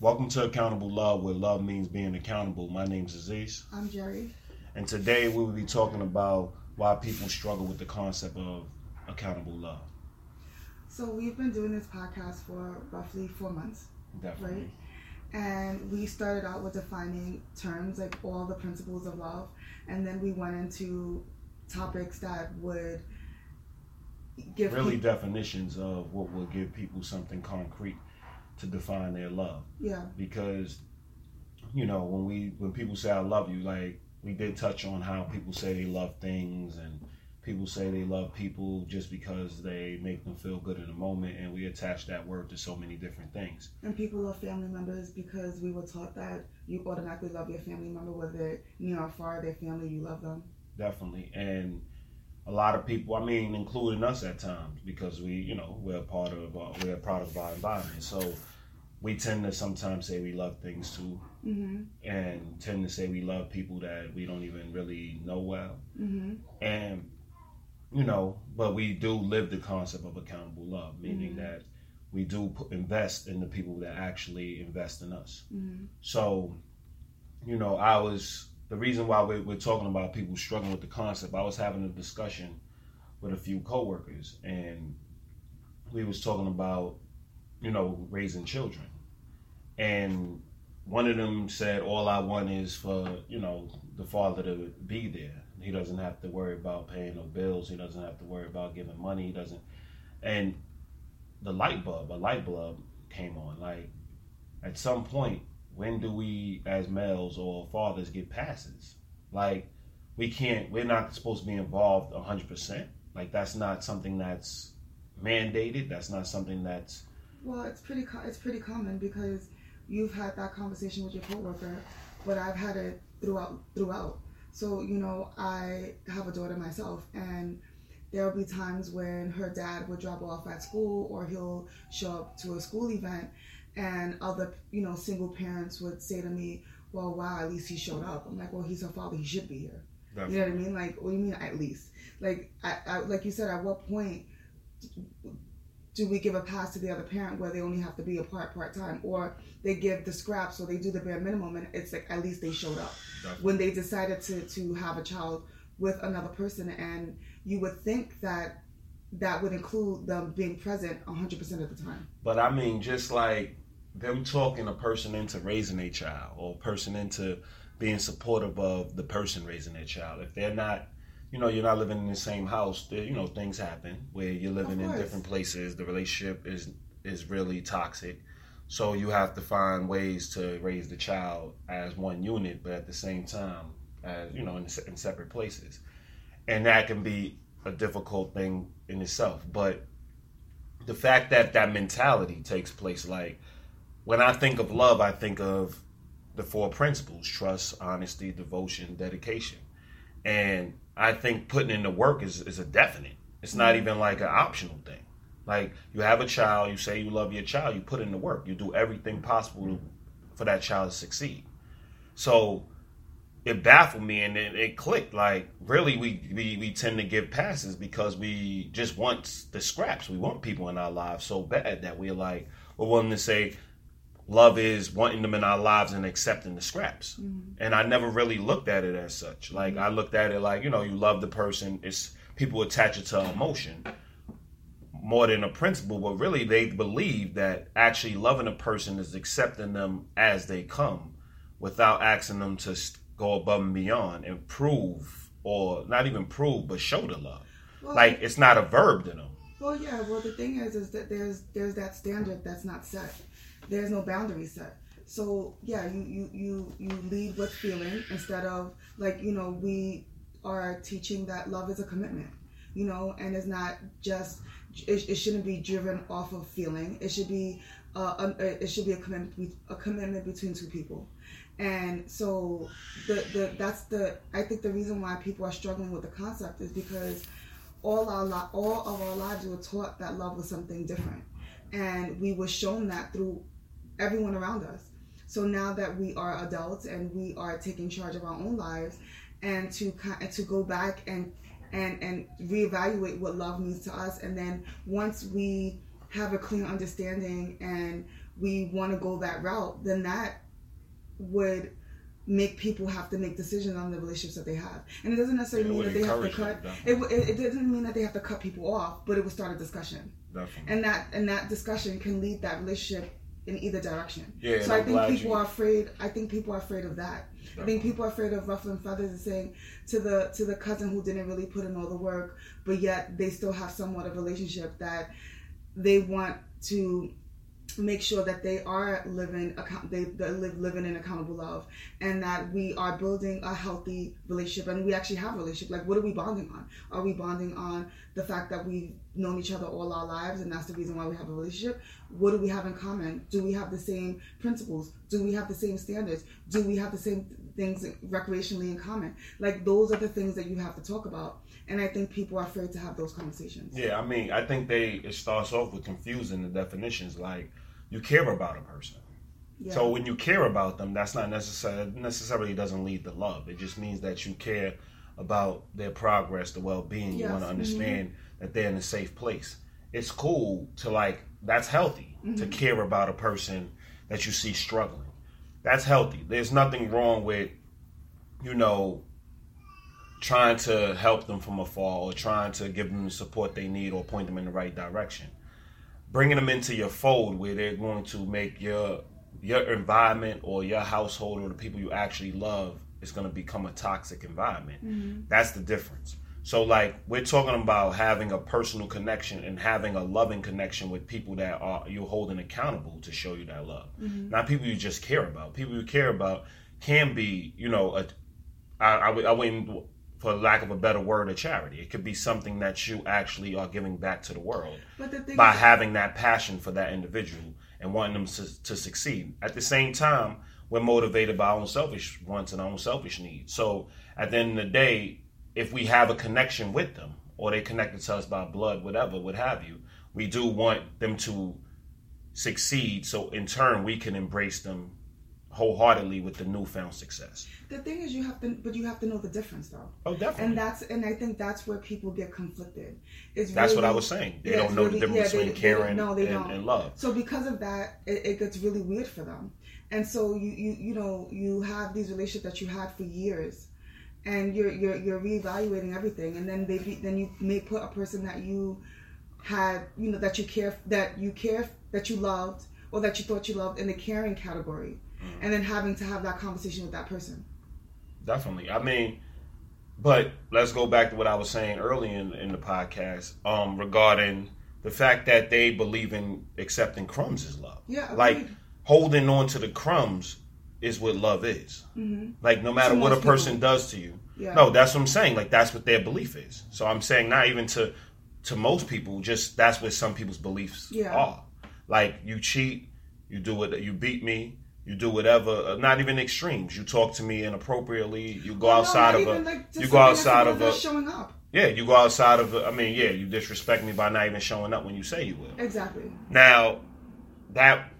Welcome to Accountable Love, where love means being accountable. My name's Aziz. I'm Jerry. And today we will be talking about why people struggle with the concept of accountable love. So we've been doing this podcast for roughly four months, Definitely. right? And we started out with defining terms like all the principles of love, and then we went into topics that would give Really people, definitions of what will give people something concrete to define their love. yeah, Because, you know, when we when people say I love you, like we did touch on how people say they love things and people say they love people just because they make them feel good in the moment and we attach that word to so many different things. and people love family members because we were taught that you automatically love your family member, whether near or far, their family, you love them. definitely and a lot of people i mean including us at times because we you know we're a part of uh, we're a product of our environment so we tend to sometimes say we love things too Mm-hmm. and tend to say we love people that we don't even really know well Mm-hmm. and you know but we do live the concept of accountable love meaning Mhm. that we do put, invest in the people that actually invest in us Mm-hmm. so, you know, I was the reason why we're, we're talking about people struggling with the concept. I was having a discussion with a few coworkers, and we was talking about, you know, raising children, and one of them said, "All I want is for you know the father to be there. He doesn't have to worry about paying no bills. He doesn't have to worry about giving money. He doesn't." And the light bulb, a light bulb came on. Like at some point, when do we as males or fathers get passes? Like we can't. We're not supposed to be involved hundred percent. Like that's not something that's mandated. That's not something that's Well, it's pretty it's pretty common because you've had that conversation with your coworker, but I've had it throughout throughout. So you know, I have a daughter myself, and there will be times when her dad would drop off at school, or he'll show up to a school event, and other you know single parents would say to me, "Well, wow, at least he showed up." I'm like, "Well, he's her father; he should be here." You know what I mean? Like, what do you mean at least? Like, I, I, like you said, at what point do we give a pass to the other parent where they only have to be a part part time, or they give the scraps or they do the bare minimum, and it's like at least they showed up Definitely. when they decided to to have a child with another person, and you would think that that would include them being present 100% of the time. But I mean, just like them talking a person into raising a child or a person into being supportive of the person raising their child. If they're not, you know, you're not living in the same house, you know, things happen where you're living in different places. The relationship is is really toxic. So you have to find ways to raise the child as one unit, but at the same time, as you know, in, in separate places, and that can be a difficult thing in itself. But the fact that that mentality takes place, like when I think of love, I think of the four principles: trust, honesty, devotion, dedication. And I think putting in the work is, is a definite. It's not mm-hmm. even like an optional thing. Like you have a child, you say you love your child, you put in the work, you do everything possible for that child to succeed. So it baffled me and it, it clicked. Like really, we, we we tend to give passes because we just want the scraps. We want people in our lives so bad that we're like we're willing to say love is wanting them in our lives and accepting the scraps. Mm-hmm. And I never really looked at it as such. Like I looked at it like you know you love the person. It's people attach it to emotion more than a principle, but really they believe that actually loving a person is accepting them as they come without asking them to go above and beyond and prove or not even prove but show the love. Well, Like it's not a verb to them. Well, yeah. Well, the thing is, is that there's there's that standard that's not set. There's no boundary set. So yeah, you you you you lead with feeling instead of like you know we are teaching that love is a commitment. You know, and it's not just it, it shouldn't be driven off of feeling. It should be uh, a, it should be a commitment a commitment between two people. And so the the that's the I think the reason why people are struggling with the concept is because all our li- all of our lives we were taught that love was something different, and we were shown that through everyone around us. So now that we are adults and we are taking charge of our own lives, and to to go back and and and reevaluate what love means to us, and then once we have a clear understanding and we want to go that route, then that would make people have to make decisions on the relationships that they have. And it doesn't necessarily It mean that they have to cut. It, it, it doesn't mean that they have to cut people off, but it would start a discussion, Definitely. and that and that discussion can lead that relationship in either direction. Yeah, So I I'm think people you- are afraid. I think people are afraid of that. I think people are afraid of ruffling feathers and saying to the to the cousin who didn't really put in all the work, but yet they still have somewhat of a relationship that they want to make sure that they are living they, they live living in accountable love and that we are building a healthy relationship and we actually have a relationship. Like what are we bonding on? Are we bonding on the fact that we've known each other all our lives and that's the reason why we have a relationship? What do we have in common? Do we have the same principles? Do we have the same standards? Do we have the same things recreationally in common? Like those are the things that you have to talk about and i think people are afraid to have those conversations. Yeah, I mean, I think they it starts off with confusing the definitions. Like, you care about a person. yeah. So when you care about them, that's not necessarily necessarily doesn't lead to love. It just means that you care about their progress, the well being. You want to understand that they're in a safe place. It's cool to like that's healthy to Mm-hmm. care about a person that you see struggling. That's healthy. There's nothing wrong with, you know, trying to help them from afar or trying to give them the support they need or point them in the right direction. Bringing them into your fold where they're going to make your your environment or your household or the people you actually love is going to become a toxic environment. Mm-hmm. That's the difference. So like we're talking about having a personal connection and having a loving connection with people that are you're holding accountable to show you that love. Mm-hmm. Not people you just care about. People you care about can be, you know, a I, I, I wouldn't, for lack of a better word, a charity. It could be something that you actually are giving back to the world but the by is, having that passion for that individual and wanting them to, to succeed. At the same time, we're motivated by our own selfish wants and our own selfish needs. So at the end of the day, if we have a connection with them or they connected to us by blood, whatever, what have you, we do want them to succeed. So in turn, we can embrace them wholeheartedly with the newfound success. the thing is you have to but you have to know the difference though Oh, definitely. and that's and i think that's where people get conflicted it's That's what I was saying. They yeah, don't know really- the difference yeah, they- between caring no, they and, don't. and love. so because of that it, it gets really weird for them and so you you you know you have these relationships that you had for years and you're you're you're reevaluating everything and then they be, then you may put a person that you had you know that you care that you care that you loved or that you thought you loved in the caring category. And then having to have that conversation with that person Definitely. I mean, but let's go back to what I was saying early in, in the podcast um, regarding the fact that they believe in accepting crumbs as love. yeah Like holding on to the crumbs is what love is. Mhm. Like no matter To what a person people. does to you. Yeah. No, that's what I'm saying. Like that's what their belief is. So I'm saying not even to to most people, just that's what some people's beliefs Yeah. are. Like you cheat, you do it, you beat me, you do whatever. uh, Not even extremes. You talk to me inappropriately. You go Well, outside not of even, a. like, you go outside of a. showing up Yeah, you go outside of. A, I mean, yeah, you disrespect me by not even showing up when you say you will. exactly Now, that,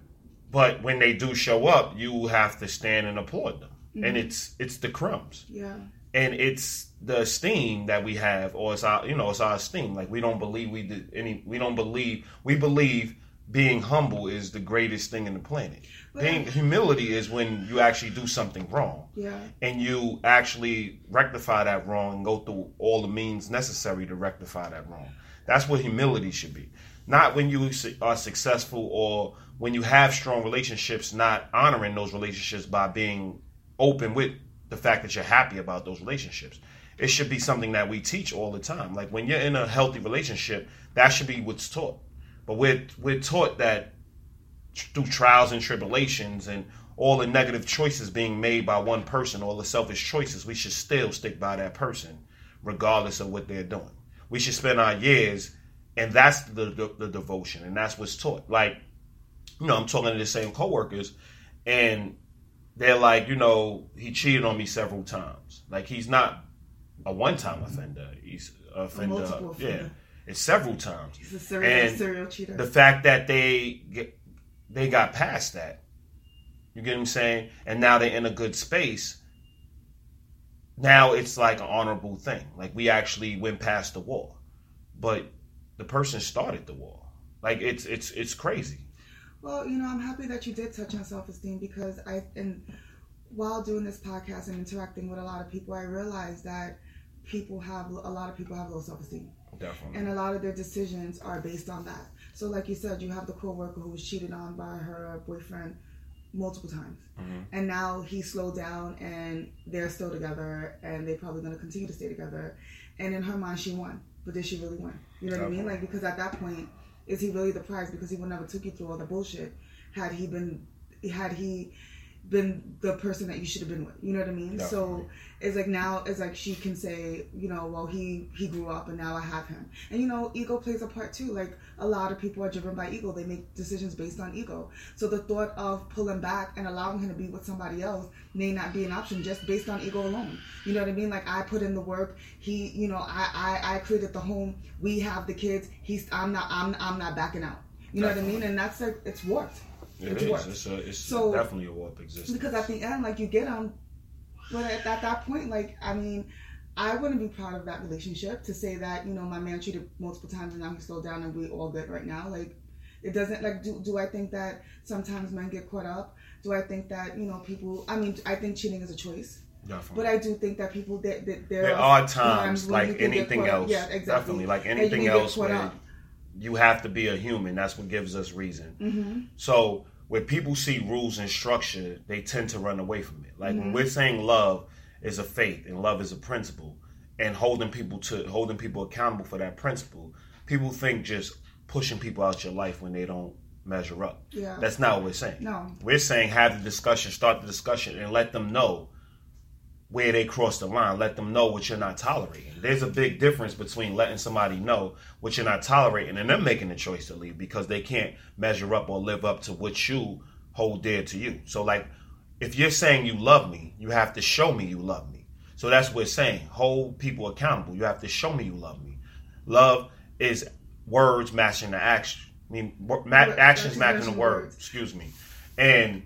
but when they do show up, you have to stand and applaud them, Mm-hmm. and it's it's the crumbs, yeah and it's the esteem that we have, or it's our you know it's our esteem. Like we don't believe we did any. We don't believe we believe being humble is the greatest thing in the planet. Being humility is when you actually do something wrong yeah and you actually rectify that wrong and go through all the means necessary to rectify that wrong. That's what humility should be. Not when you are successful or when you have strong relationships, not honoring those relationships by being open with the fact that you're happy about those relationships. It should be something that we teach all the time. Like when you're in a healthy relationship, that should be what's taught. But we're we're taught that through trials and tribulations and all the negative choices being made by one person, all the selfish choices, we should still stick by that person, regardless of what they're doing. We should spend our years, and that's the, the, the devotion, and that's what's taught. Like, you know, I'm talking to the same coworkers, and they're like, you know, he cheated on me several times. Like, he's not a one-time offender. He's a offender. multiple Yeah, offender. it's several times he's a serial And serial cheater the fact that they get they got past that you get what i'm saying and now they're in a good space now it's like an honorable thing like we actually went past the war but the person started the war Like it's it's it's crazy. Well, you know, I'm happy that you did touch on self esteem because I and while doing this podcast and interacting with a lot of people, I realized that people have a lot of people have low self esteem. Definitely. And a lot of their decisions are based on that. So, like you said, you have the coworker who was cheated on by her boyfriend multiple times, Mhm. and now he slowed down, and they're still together, and they're probably going to continue to stay together. And in her mind, she won, but did she really win? You know what I mean? Like because at that point, is he really the prize? Because he would never took you through all the bullshit had he been had he been the person that you should have been with. You know what I mean? So it's like now it's like she can say, you know, well he he grew up and now I have him. And you know, ego plays a part too. Like a lot of people are driven by ego. They make decisions based on ego. So the thought of pulling back and allowing him to be with somebody else may not be an option just based on ego alone. You know what I mean? Like I put in the work. He, you know, I I, I created the home. We have the kids. He's I'm not I'm I'm not backing out. You know what I mean? And that's like it's worked. It It's is. It's a, it's So- definitely a warp existence. Because at the end, like you get them, but at, at that point, like I mean, I wouldn't be proud of that relationship to say that you know my man cheated multiple times and now he's slowed down and we all good right now. Like it doesn't like do do I think that sometimes men get caught up? Do I think that you know people? I mean, I think cheating is a choice, definitely. but I do think that people that, that there, there are times when you like anything else. Yeah, exactly. Definitely, like anything else, where up. You have to be a human. That's what gives us reason. hmm So when people see rules and structure, they tend to run away from it. Like when Mhm. we're saying love is a faith and love is a principle, and holding people to holding people accountable for that principle, people think just pushing people out your life when they don't measure up. Yeah. That's not what we're saying. no. We're saying have the discussion, start the discussion, and let them know where they cross the line. Let them know what you're not tolerating. There's a big difference between letting somebody know what you're not tolerating and them making the choice to leave because they can't measure up or live up to what you hold dear to you. So, like, if you're saying you love me, you have to show me you love me. So that's what we're saying. Hold people accountable. You have to show me you love me. Love is words matching the action. I mean, ma- actions matching the words. Excuse me. And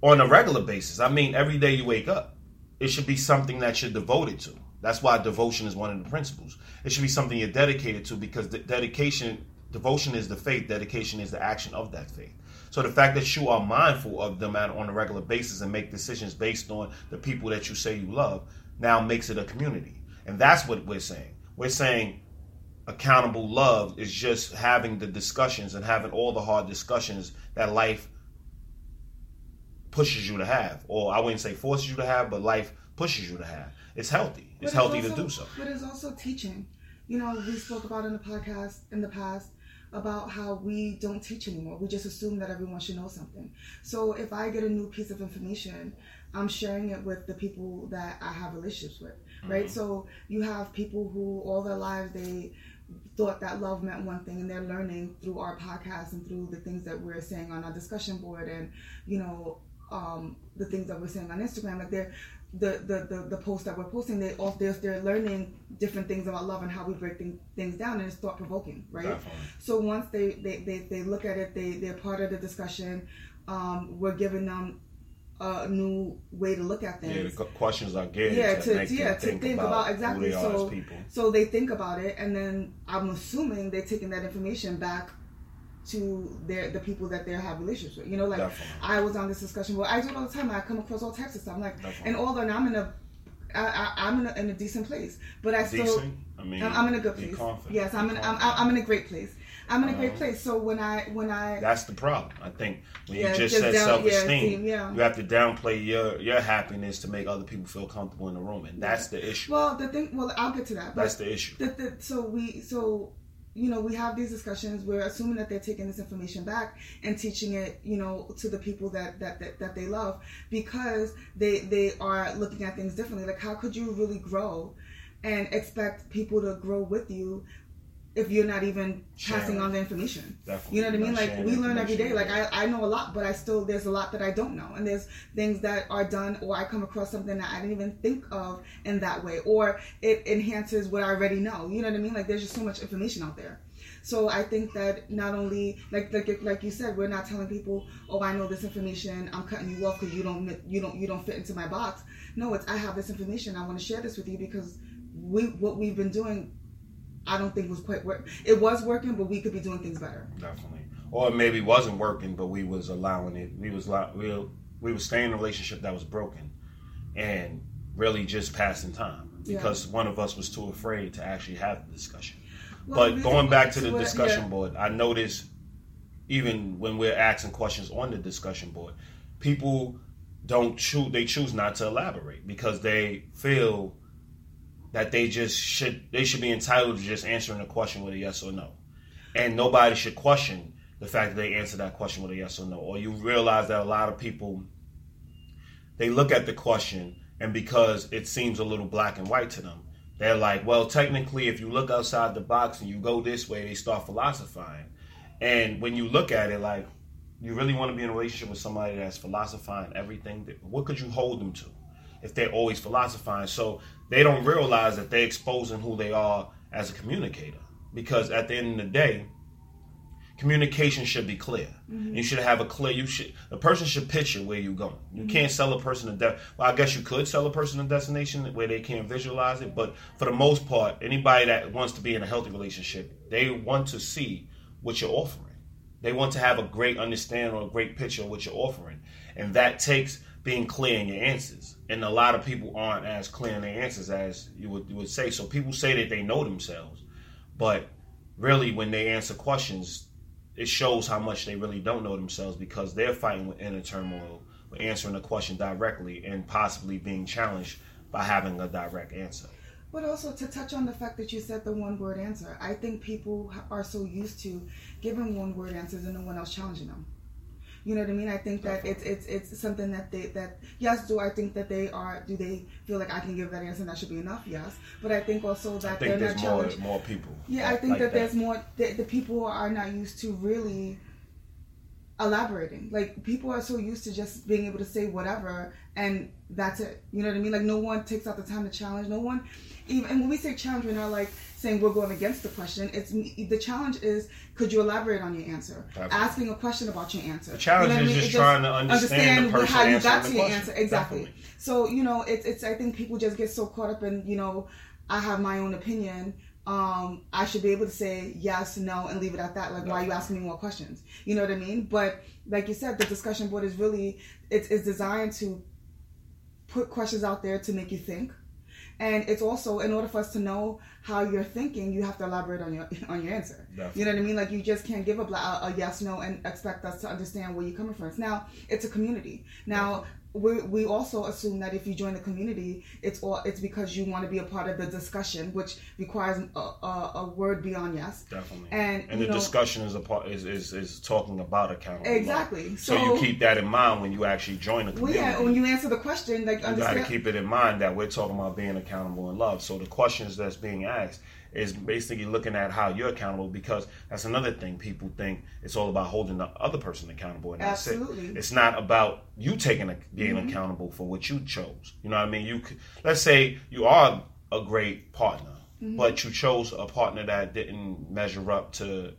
on a regular basis, I mean, every day you wake up, it should be something that you're devoted to. That's why devotion is one of the principles. It should be something you're dedicated to because the dedication, devotion is the faith, dedication is the action of that faith. So the fact that you are mindful of them at- on a regular basis and make decisions based on the people that you say you love now makes it a community. And that's what we're saying. We're saying accountable love is just having the discussions and having all the hard discussions that life pushes you to have, or I wouldn't say forces you to have, but life pushes you to have. It's healthy. It's But healthy also- to do so. But it's also teaching. You know, we spoke about in the podcast in the past about how we don't teach anymore. We just assume that everyone should know something. So if I get a new piece of information, I'm sharing it with the people that I have relationships with, right? Mhm. So you have people who all their lives they thought that love meant one thing and they're learning through our podcast and through the things that we're saying on our discussion board and you know um, the things that we're saying on Instagram like they're the, the, the, the posts that we're posting they all they're, they're learning different things about love and how we break thing, things down and it's thought provoking right Definitely. so once they, they, they, they look at it, they, they're part of the discussion. Um, we're giving them a new way to look at Yeah, the things. qu- questions are geared Yeah, to, to- yeah, to think, think about, about- exactly, who they are so-. So they think about it, and then I'm assuming they're taking that information back to their the people that they have relationships with. You know, like Definitely. I was on this discussion. Well, I do it all the time. I come across all types of stuff. I'm like, Definitely. and although I'm in a, I, I, I'm in a, in a decent place, but I still. Decent. I mean, I'm, I'm in a good place. confident. Yes, I'm in. I'm. I'm in a great place. I'm in a great Uh-huh. place. So when I when I That's the problem. I think when Yeah, you just, just said self esteem, see, yeah. you have to downplay your your happiness to make other people feel comfortable in the room, and that's the issue. well the thing well I'll get to that. But that's the issue. the, the, so we so you know we have these discussions. We're assuming that they're taking this information back and teaching it you know to the people that that that, that they love because they they are looking at things differently. Like how could you really grow and expect people to grow with you if you're not even passing on the information Definitely. you know what I mean? Like sharing we learn every day. Like I, I know a lot, but I still there's a lot that I don't know, and there's things that are done, or I come across something that I didn't even think of in that way, or it enhances what I already know. You know what I mean? Like there's just so much information out there. So I think that not only like like like you said, we're not telling people, oh, I know this information, I'm cutting you off because you don't you don't you don't fit into my box. No, it's I have this information, I want to share this with you because we what we've been doing I don't think was quite work. It was working, but we could be doing things better. Definitely. Or maybe wasn't working, but we was allowing it. We was we we was staying in a relationship that was broken, and really just passing time because yeah. one of us was too afraid to actually have the discussion. Well, but going back to the uh, discussion yeah. board, I noticed even when we're asking questions on the discussion board, people don't choose they choose not to elaborate because they feel that they just should they should be entitled to just answering a question with a yes or no. And nobody should question the fact that they answer that question with a yes or no. Or you realize that a lot of people they look at the question and because it seems a little black and white to them, they're like, well, technically, if you look outside the box and you go this way, they start philosophizing. And when you look at it, like, you really want to be in a relationship with somebody that's philosophizing everything. What could you hold them to if they're always philosophizing? So they don't realize that they're exposing who they are as a communicator. Because at the end of the day, communication should be clear. Mm-hmm. You should have a clear. You should the person should picture where you're going. You mm-hmm. can't sell a person a de- well, I guess you could sell a person a destination where they can't visualize it, but for the most part, anybody that wants to be in a healthy relationship, they want to see what you're offering. They want to have a great understanding or a great picture of what you're offering, and that takes being clear in your answers. And a lot of people aren't as clear in their answers as you would you would say. So people say that they know themselves, but really when they answer questions it shows how much they really don't know themselves because they're fighting with inner turmoil, with answering a question directly and possibly being challenged by having a direct answer. But also to touch on the fact that you said the one word answer, I think people are so used to giving one word answers and no one else challenging them. You know what I mean? I think that it's it's it's something that they that yes, do I think that they are do they feel like I can give that answer and that should be enough? Yes. But I think also that think they're not more, challenged. more people. Yeah, I think like that, that, there's more the, the people are not used to really elaborating. Like people are so used to just being able to say whatever and that's it. You know what I mean? Like no one takes out the time to challenge. No one even and when we say challenge, we're not like saying we're going against the question. It's the challenge is could you elaborate on your answer? Absolutely. Asking a question about your answer. The challenge you know is I mean? just, trying to understand, understand how you got to your answer. Exactly. Definitely. So you know, it's it's. I think people just get so caught up in you know, I have my own opinion. Um, I should be able to say yes, no, and leave it at that. Like, why are you asking me more questions? You know what I mean? But like you said, the discussion board is really it's, it's designed to put questions out there to make you think and it's also in order for us to know how you're thinking, you have to elaborate on your on your answer. Definitely. You know what I mean? Like you just can't give a, a, a yes no and expect us to understand where you're coming from. Now it's a community. Now we, we also assume that if you join the community, it's all it's because you want to be a part of the discussion, which requires a, a, a word beyond yes. Definitely. And and the know, discussion is a part is, is, is talking about accountability. Exactly. So, so, you keep that in mind when you actually join the community. Well, yeah, when you answer the question, like you got to keep it in mind that we're talking about being accountable in love. So the questions that's being asked is basically looking at how you're accountable because that's another thing people think it's all about holding the other person accountable and that's Absolutely. it. It's not about you taking a, being mm-hmm. accountable for what you chose. You know what I mean? You let's say you are a great partner, mm-hmm. but you chose a partner that didn't measure up to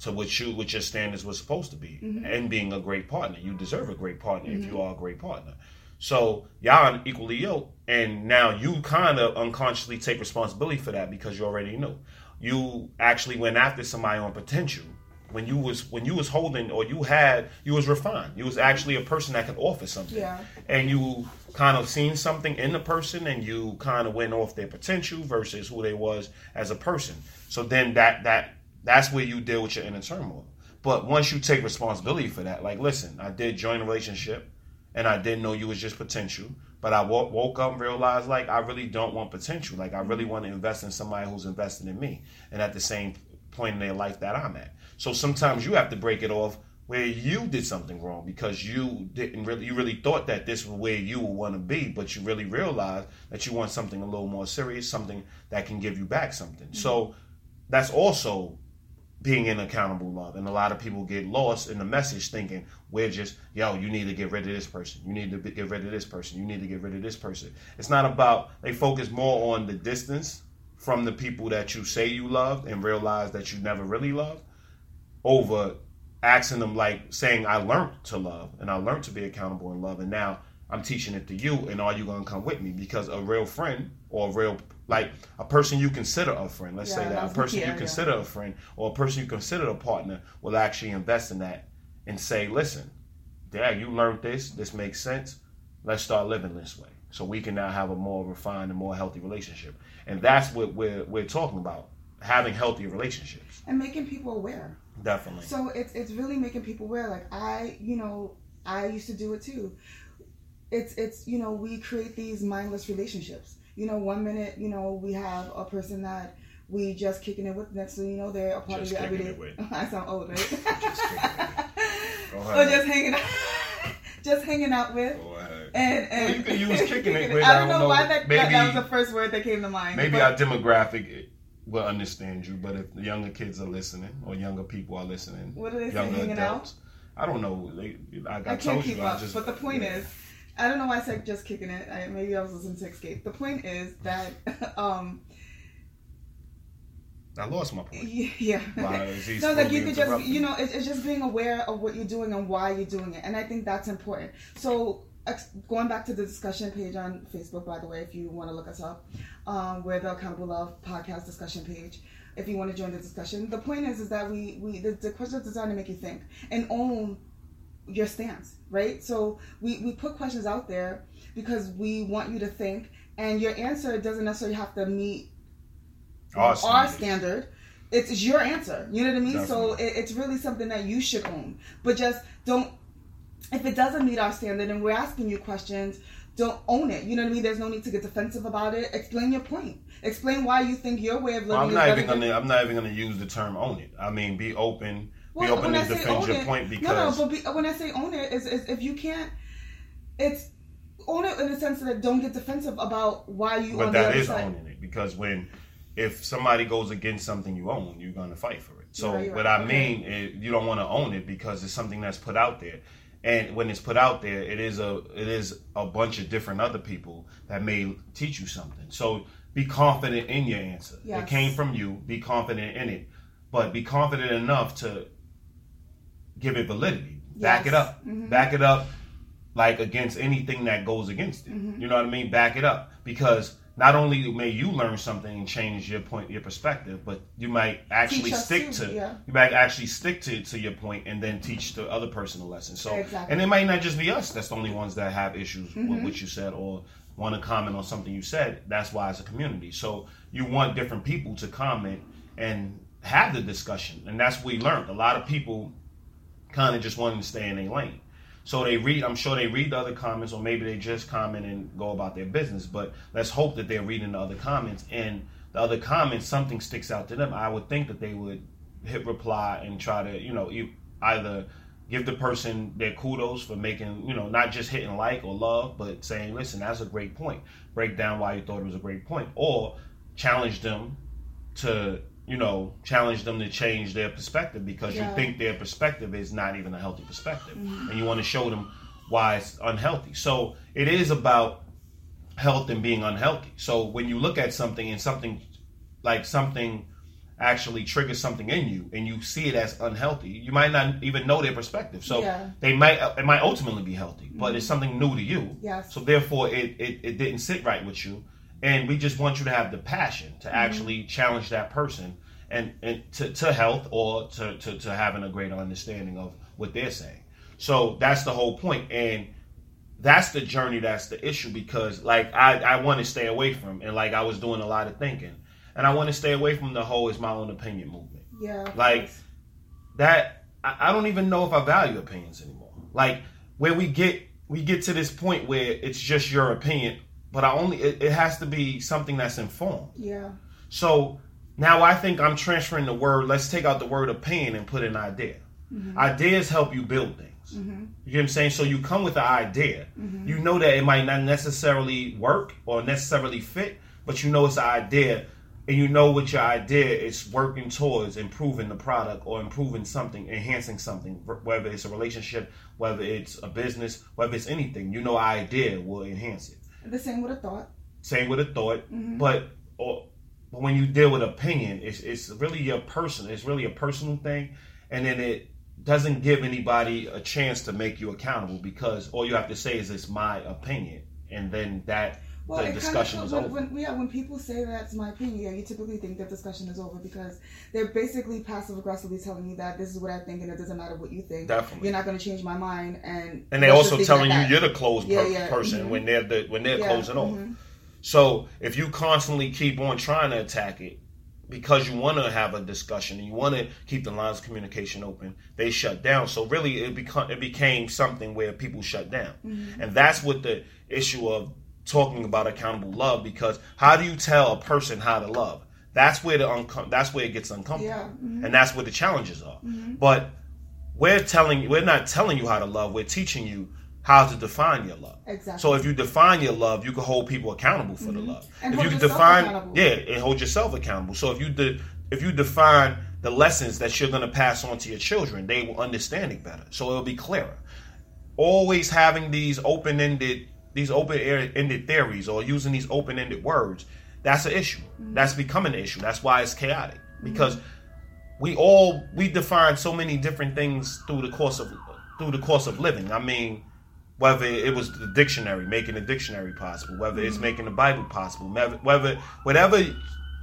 to what you what your standards were supposed to be mm-hmm. and being a great partner. You deserve a great partner if you mm-hmm. are a great partner. So y'all are equally yoked, and now you kind of unconsciously take responsibility for that because you already know. You actually went after somebody on potential when you was when you was holding or you had you was refined. You was actually a person that could offer something. Yeah. And you kind of seen something in the person and you kind of went off their potential versus who they was as a person. So then that that that's where you deal with your inner turmoil. But once you take responsibility for that, like listen, I did join a relationship and I didn't know you was just potential. But I w- woke up and realized like I really don't want potential. Like I really want to invest in somebody who's investing in me, and at the same point in their life that I'm at. So sometimes you have to break it off where you did something wrong because you didn't really you really thought that this was where you would want to be, but you really realized that you want something a little more serious, something that can give you back something. Mm-hmm. So that's also being in accountable love. And a lot of people get lost in the message thinking, we're just, yo, you need to get rid of this person. You need to get rid of this person. You need to get rid of this person. It's not about, they focus more on the distance from the people that you say you love and realize that you never really loved over asking them, like saying, I learned to love and I learned to be accountable in love. And now I'm teaching it to you. And are you going to come with me? Because a real friend or a real like a person you consider a friend. Let's say that a person yeah, you yeah. consider a friend or a person you consider a partner will actually invest in that and say, "Listen, Dad, you learned this. This makes sense. Let's start living this way, so we can now have a more refined and more healthy relationship." And that's what we're we're talking about: having healthy relationships. and making people aware. Definitely. So it's it's really making people aware. Like I, you know, I used to do it too. It's it's you know we create these mindless relationships. You know, one minute you know we have a person that we just kicking it with. Next thing you know, they're a part Just of your everyday. I sound old, right? Just kicking it Go or ahead. just hanging out, just hanging out with. And, and Well, you can use kicking it with, I I don't don't know why that, that maybe- that was the first word that came to mind. Maybe but- our demographic will understand you, but if the younger kids are listening or younger people are listening, What do they younger hanging adults, I don't know. They, I, I, I can't told keep you, I up. just. but the point yeah. is, I don't know why I said just kicking it. I, maybe I was listening to Escape. The point is that, um, I lost my point. yeah. Wow, no, like you could just, you know, it's, it's just being aware of what you're doing and why you're doing it, and I think that's important. So. ex- Going back to the discussion page on Facebook, by the way, if you want to look us up, um, we're the Accountable Love podcast discussion page. If you want to join the discussion, the point is, is that we we the, the question is designed to make you think and own your stance, right? So we, we put questions out there because we want you to think, and your answer doesn't necessarily have to meet Our our standard. It's, it's your answer. You know what I mean? So it, it's really something that you should own. But just don't. If it doesn't meet our standard and we're asking you questions, don't own it. You know what I mean? There's no need to get defensive about it. Explain your point. Explain why you think your way of living Well, I'm is not better even gonna. I'm not even gonna use the term "own it." I mean, be open. Be Well, open to say defend own your it- point because no, no. But be, when I say own it, is, is if you can't, it's own it in the sense that don't get defensive about why you. But other is side. owning it because when if somebody goes against something you own, you're gonna fight for it. So Right, right, what I mean is you don't want to own it because it's something that's put out there. And when it's put out there, it is a it is a bunch of different other people that may teach you something. So be confident in your answer. It came from you. Be confident in it, but be confident enough to give it validity. Back it Yes. up. Mhm. Back it up like against anything that goes against it. Mhm. You know what I mean? Back it up because not only may you learn something and change your point, your perspective, but you might actually stick to yeah. you might actually stick to, to your point and then teach the other person a lesson. So Exactly. and it might not just be us that's the only ones that have issues with Mhm. what you said or want to comment on something you said. That's why it's a community. So you want different people to comment and have the discussion. And that's what we learned. A lot of people kind of just wanting to stay in their lane. So they read, I'm sure they read the other comments, or maybe they just comment and go about their business. But let's hope that they're reading the other comments, and the other comments, something sticks out to them. I would think that they would hit reply and try to, you know, either give the person their kudos for making, you know, not just hitting like or love, but saying, listen, that's a great point. Break down why you thought it was a great point, or challenge them to you know challenge them to change their perspective because Yeah. you think their perspective is not even a healthy perspective Mhm. and you want to show them why it's unhealthy so it is about health and being unhealthy so when you look at something and something like something actually triggers something in you and you see it as unhealthy you might not even know their perspective so Yeah. they might it might ultimately be healthy but it's something new to you Yes. so therefore, it, it, it didn't sit right with you, and we just want you to have the passion to mm-hmm. actually challenge that person and, and to, to health or to, to, to having a greater understanding of what they're saying. So that's the whole point, and that's the journey. That's the issue because like I, I want to stay away from, and like I was doing a lot of thinking, and I want to stay away from the whole "is my own opinion" movement Yeah. Like, that I, I don't even know if I value opinions anymore. Like where we get we get to this point where it's just your opinion, but I only it, it has to be something that's informed. Yeah. So now I think I'm transferring the word. Let's take out the word of pain and put an idea. Mhm. Ideas help you build things. Mhm. You get what I'm saying? So you come with an idea. Mhm. You know that it might not necessarily work or necessarily fit, but you know it's an idea, and you know what your idea is working towards improving the product or improving something, enhancing something, whether it's a relationship, whether it's a business, whether it's anything. You know, idea will enhance it. The same with a thought. Same with a thought, Mhm. but or, but when you deal with opinion, it's it's really your person. It's really a personal thing, and then it doesn't give anybody a chance to make you accountable because all you have to say is it's my opinion, and then that Well, the discussion kind is of, over. when, when, yeah, when people say that's my opinion, yeah, you typically think that discussion is over because they're basically passive aggressively telling you that this is what I think and it doesn't matter what you think. Definitely. You're not going to change my mind, and and they're also telling you you're the closed per- yeah, person mhm. when they're the, when they're Yeah, closing off. mhm. So if you constantly keep on trying to attack it because you want to have a discussion and you want to keep the lines of communication open, they shut down. So really, it become it became something where people shut down, Mm-hmm. and that's what the issue of talking about accountable love. Because how do you tell a person how to love? That's where the uncom- that's where it gets uncomfortable, Yeah, mhm. and that's where the challenges are. But we're telling we're not telling you how to love. We're teaching you how to define your love. Exactly. So if you define your love, you can hold people accountable for the love. And if hold you can define, yeah, and hold yourself accountable. So if you de- if you define the lessons that you're going to pass on to your children, they will understand it better. So it'll be clearer. Always having these open ended these open ended theories or using these open ended words, that's an issue. Mm-hmm. That's becoming an issue. That's why it's chaotic mm-hmm. because we all we define so many different things through the course of through the course of living. I mean, whether it was the dictionary, making the dictionary possible, whether it's mm-hmm. making the Bible possible, whether whether- whatever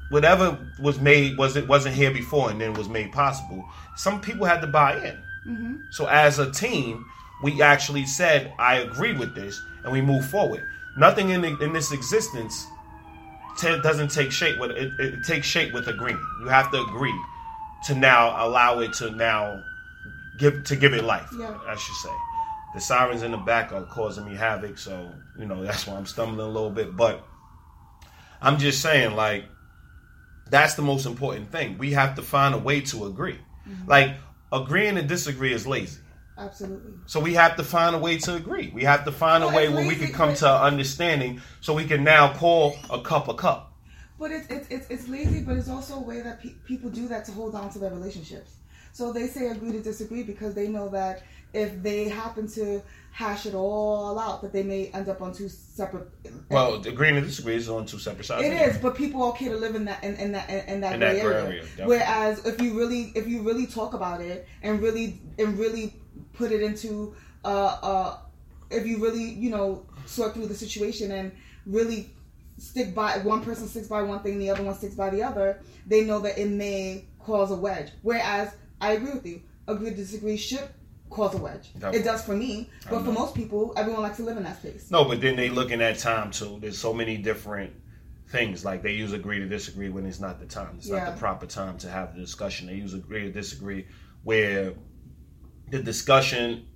whatever was made was it wasn't here before and then was made possible. Some people had to buy in. Mm-hmm. So as a team, we actually said, "I agree with this," and we move forward. Nothing in the, in this existence t- doesn't take shape with it, it takes shape with agreement. You have to agree to now allow it to now give to give it life. Yeah. I should say. The sirens in the back are causing me havoc, so you know that's why I'm stumbling a little bit. But I'm just saying, like, that's the most important thing. We have to find a way to agree. Mm-hmm. Like, agreeing to disagree is lazy. Absolutely. So we have to find a way to agree. We have to find a Well, way where we can come to an understanding, so we can now call a cup a cup. But it's it's it's, it's lazy, but it's also a way that pe- people do that to hold on to their relationships. So they say agree to disagree because they know that if they happen to hash it all out, that they may end up on two separate. Well, agreeing to disagree is on two separate sides. It is, but people are okay to live in that in, in that in, in that, In that area. area. Whereas if you really if you really talk about it and really and really put it into uh uh if you really you know sort through the situation and really stick by one person sticks by one thing the other one sticks by the other they know that it may cause a wedge whereas i agree with you agree to disagree should cause a wedge it does for me but for most people everyone likes to live in that space No, but then they looking at time too. There's so many different things. Like they use agree to disagree when it's not the time. It's Yeah. not the proper time to have the discussion. They use agree to disagree where the discussion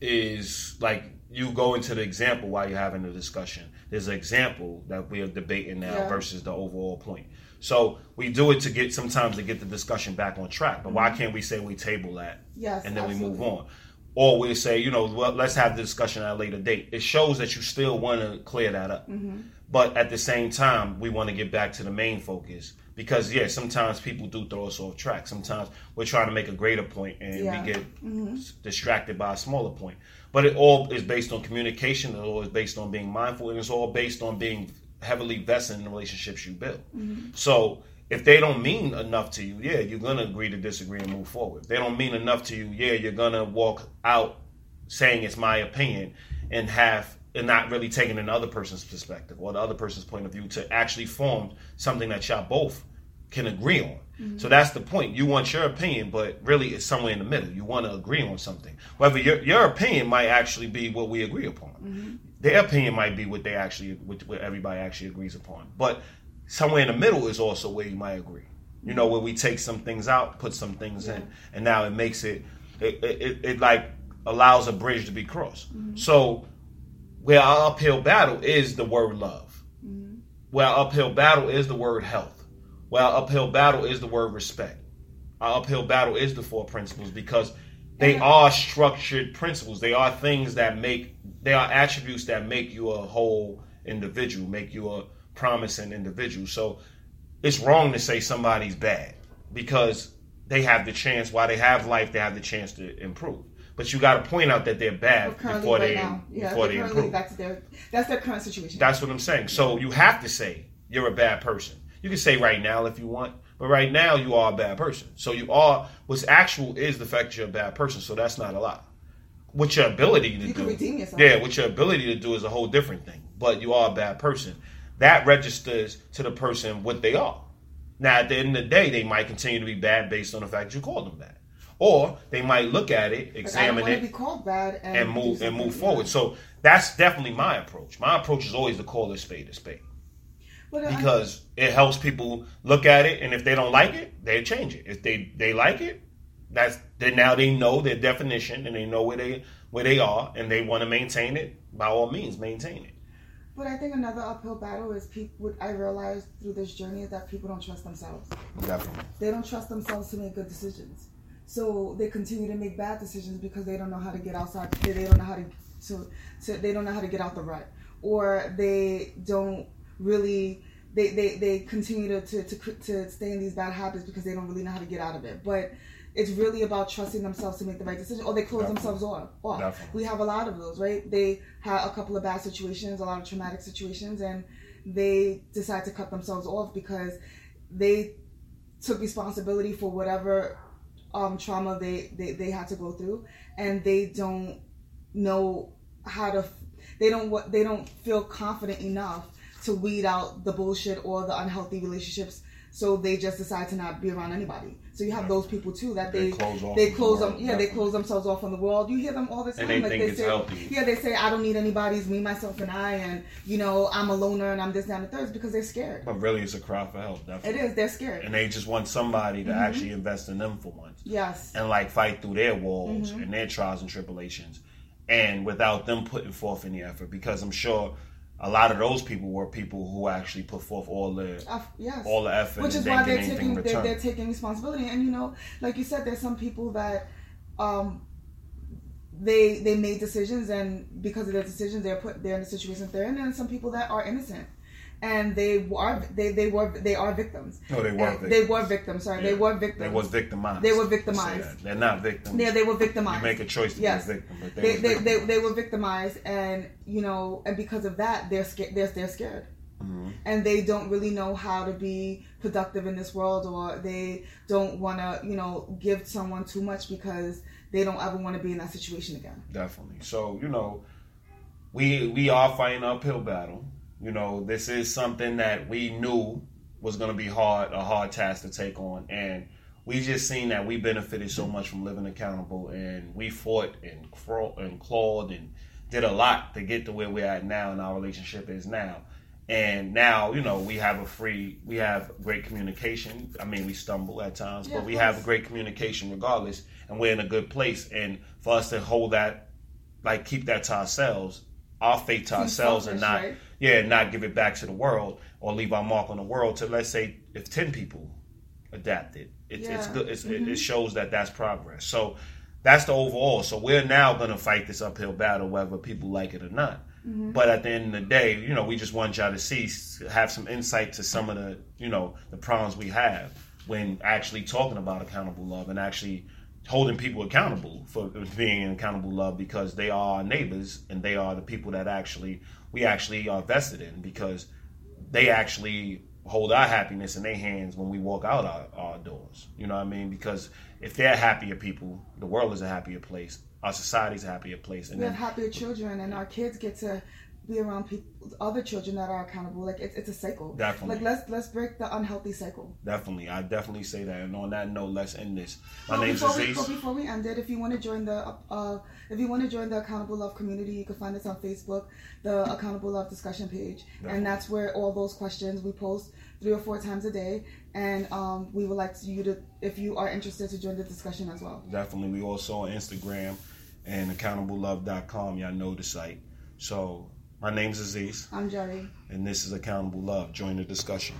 is like you go into the example while you're having the discussion. There's an example that we are debating now Yeah. versus the overall point. So we do it to get sometimes to get the discussion back on track. But why can't we say we table that yes and then we move on. Or we say, you know, well, let's have the discussion at a later date. It shows that you still want to clear that up. Mm-hmm. But at the same time, we want to get back to the main focus because, yeah, sometimes people do throw us off track. Sometimes we're trying to make a greater point and Yeah. we get mm-hmm. s- distracted by a smaller point. But it all is based on communication. It all is based on being mindful, and it's all based on being heavily vested in the relationships you build. Mm-hmm. So if they don't mean enough to you, yeah, you're gonna agree to disagree and move forward. If they don't mean enough to you, yeah, you're gonna walk out saying it's my opinion and have and not really taking another person's perspective or the other person's point of view to actually form something that y'all both can agree on. Mm-hmm. So that's the point. You want your opinion, but really it's somewhere in the middle. You want to agree on something. Whether your your opinion might actually be what we agree upon. Mm-hmm. Their opinion might be what they actually what, what everybody actually agrees upon. But somewhere in the middle is also where you might agree. You know, where we take some things out, put some things in, and now it makes it it, it, it, it like allows a bridge to be crossed. Mm-hmm. So where our uphill battle is the word love. Mm-hmm. Where our uphill battle is the word health. Where our uphill battle is the word respect. Our uphill battle is the four principles because they And- are structured principles. They are things that make they are attributes that make you a whole individual, make you a promising individual. So it's wrong to say somebody's bad because they have the chance while they have life, they have the chance to improve. But you got to point out that they're bad before right they now yeah before they're they improve. that's their that's their current situation That's what I'm saying. So you have to say you're a bad person. You can say right now if you want, but right now you are a bad person. So you are what's actual is the fact you're a bad person. So that's not a lie. What your ability to You do, can redeem yourself. yeah, what your ability to do is a whole different thing. but you are a bad person. That registers to the person what they are. Now, at the end of the day, they might continue to be bad based on the fact you called them bad, or they might look at it, examine it, be called bad and, and move and move forward. So that's definitely my approach. My approach is always to call a spade a spade But I- because it helps people look at it, and if they don't like it, they change it. If they they like it, that's then now they know their definition and they know where they where they are, and they want to maintain it. By all means, maintain it. But I think another uphill battle is people. What I realized through this journey is that people don't trust themselves. Definitely, They don't trust themselves to make good decisions. So they continue to make bad decisions because they don't know how to get outside. They, don't know how to, to, to they don't know how to get out the rut, or they don't really. They, they, they continue to, to, to, to stay in these bad habits because they don't really know how to get out of it. But it's really about trusting themselves to make the right decision, or they close Definitely. themselves off. off. Definitely. We have a lot of those, right? They had a couple of bad situations, a lot of traumatic situations, and they decide to cut themselves off because they took responsibility for whatever um, trauma they, they, they had to go through, and they don't know how to. They don't what they don't feel confident enough to weed out the bullshit or the unhealthy relationships. So they just decide to not be around anybody. So you have those people too that They they close off they from the them yeah they close themselves off from the world. You hear them all the time. And they like think they it's say, healthy. Yeah, they say I don't need anybody's me, myself, and I, and you know I'm a loner and I'm this, and the third because they're scared. but really, it's a cry for help. It Definitely, is. They're scared. and they just want somebody to Mhm. actually invest in them for once. yes. and like fight through their walls Mhm. and their trials and tribulations and without them putting forth any effort because i'm sure a lot of those people were people who actually put forth all the Uh, yes. all the effort which is why they're taking they're, they're taking responsibility. And you know like you said there's some people that um they they made decisions and because of their decisions they're put they're in the situation they're in and some people that are innocent and they are they they were they are victims no they were And victims. they were victims sorry they Yeah. were they victims was victimized They were victimized. they're not victims yeah they were victimized. you make a choice to Yes. be a victim but they, they, they, they, they were victimized and you know and because of that they're scared they're, they're scared Mhm. and they don't really know how to be productive in this world or they don't want to you know give someone too much because they don't ever want to be in that situation again definitely. So you know, we we are fighting an uphill battle. You know, this is something that we knew was going to be hard, a hard task to take on, and we just seen that we benefited so much from living accountable, and we fought and craw- and clawed and did a lot to get to where we're at now, and our relationship is now. And now, you know, we have a free, we have great communication. I mean, we stumble at times, Yeah, but we have great communication regardless, and we're in a good place. And for us to hold that, like, keep that to ourselves, our fate to ourselves, and not, right? Yeah, not give it back to the world or leave our mark on the world. To let's say if ten people adapted, it's it's Yeah. good. It's, Mhm. it, it shows that that's progress. So that's the overall. So we're now going to fight this uphill battle, whether people like it or not. Mm-hmm. But at the end of the day, you know, we just want y'all to see, have some insight to some of the, you know, the problems we have when actually talking about accountable love and actually holding people accountable for being in accountable love because they are our neighbors and they are the people that actually we actually are vested in because they actually hold our happiness in their hands when we walk out our, our doors. You know what I mean? Because if they're happier people, the world is a happier place. Our society's a happier place. And we have happier children and our kids get to be around people other children that are accountable like it's, it's a cycle Definitely. like let's let's break the unhealthy cycle definitely, I definitely say that. And on that note, let's end this. My Well, name's before we, Aziz. but before we end it, if you want to join the uh, if you want to join the Accountable Love community, you can find us on Facebook, the Accountable Love discussion page, Definitely. and that's where all those questions we post three or four times a day. And um, we would like you to, if you are interested, to join the discussion as well. Definitely. We also on Instagram and accountable.love.com. Y'all know the site. So my name's Aziz, I'm Jody. and this is Accountable Love. Join the discussion.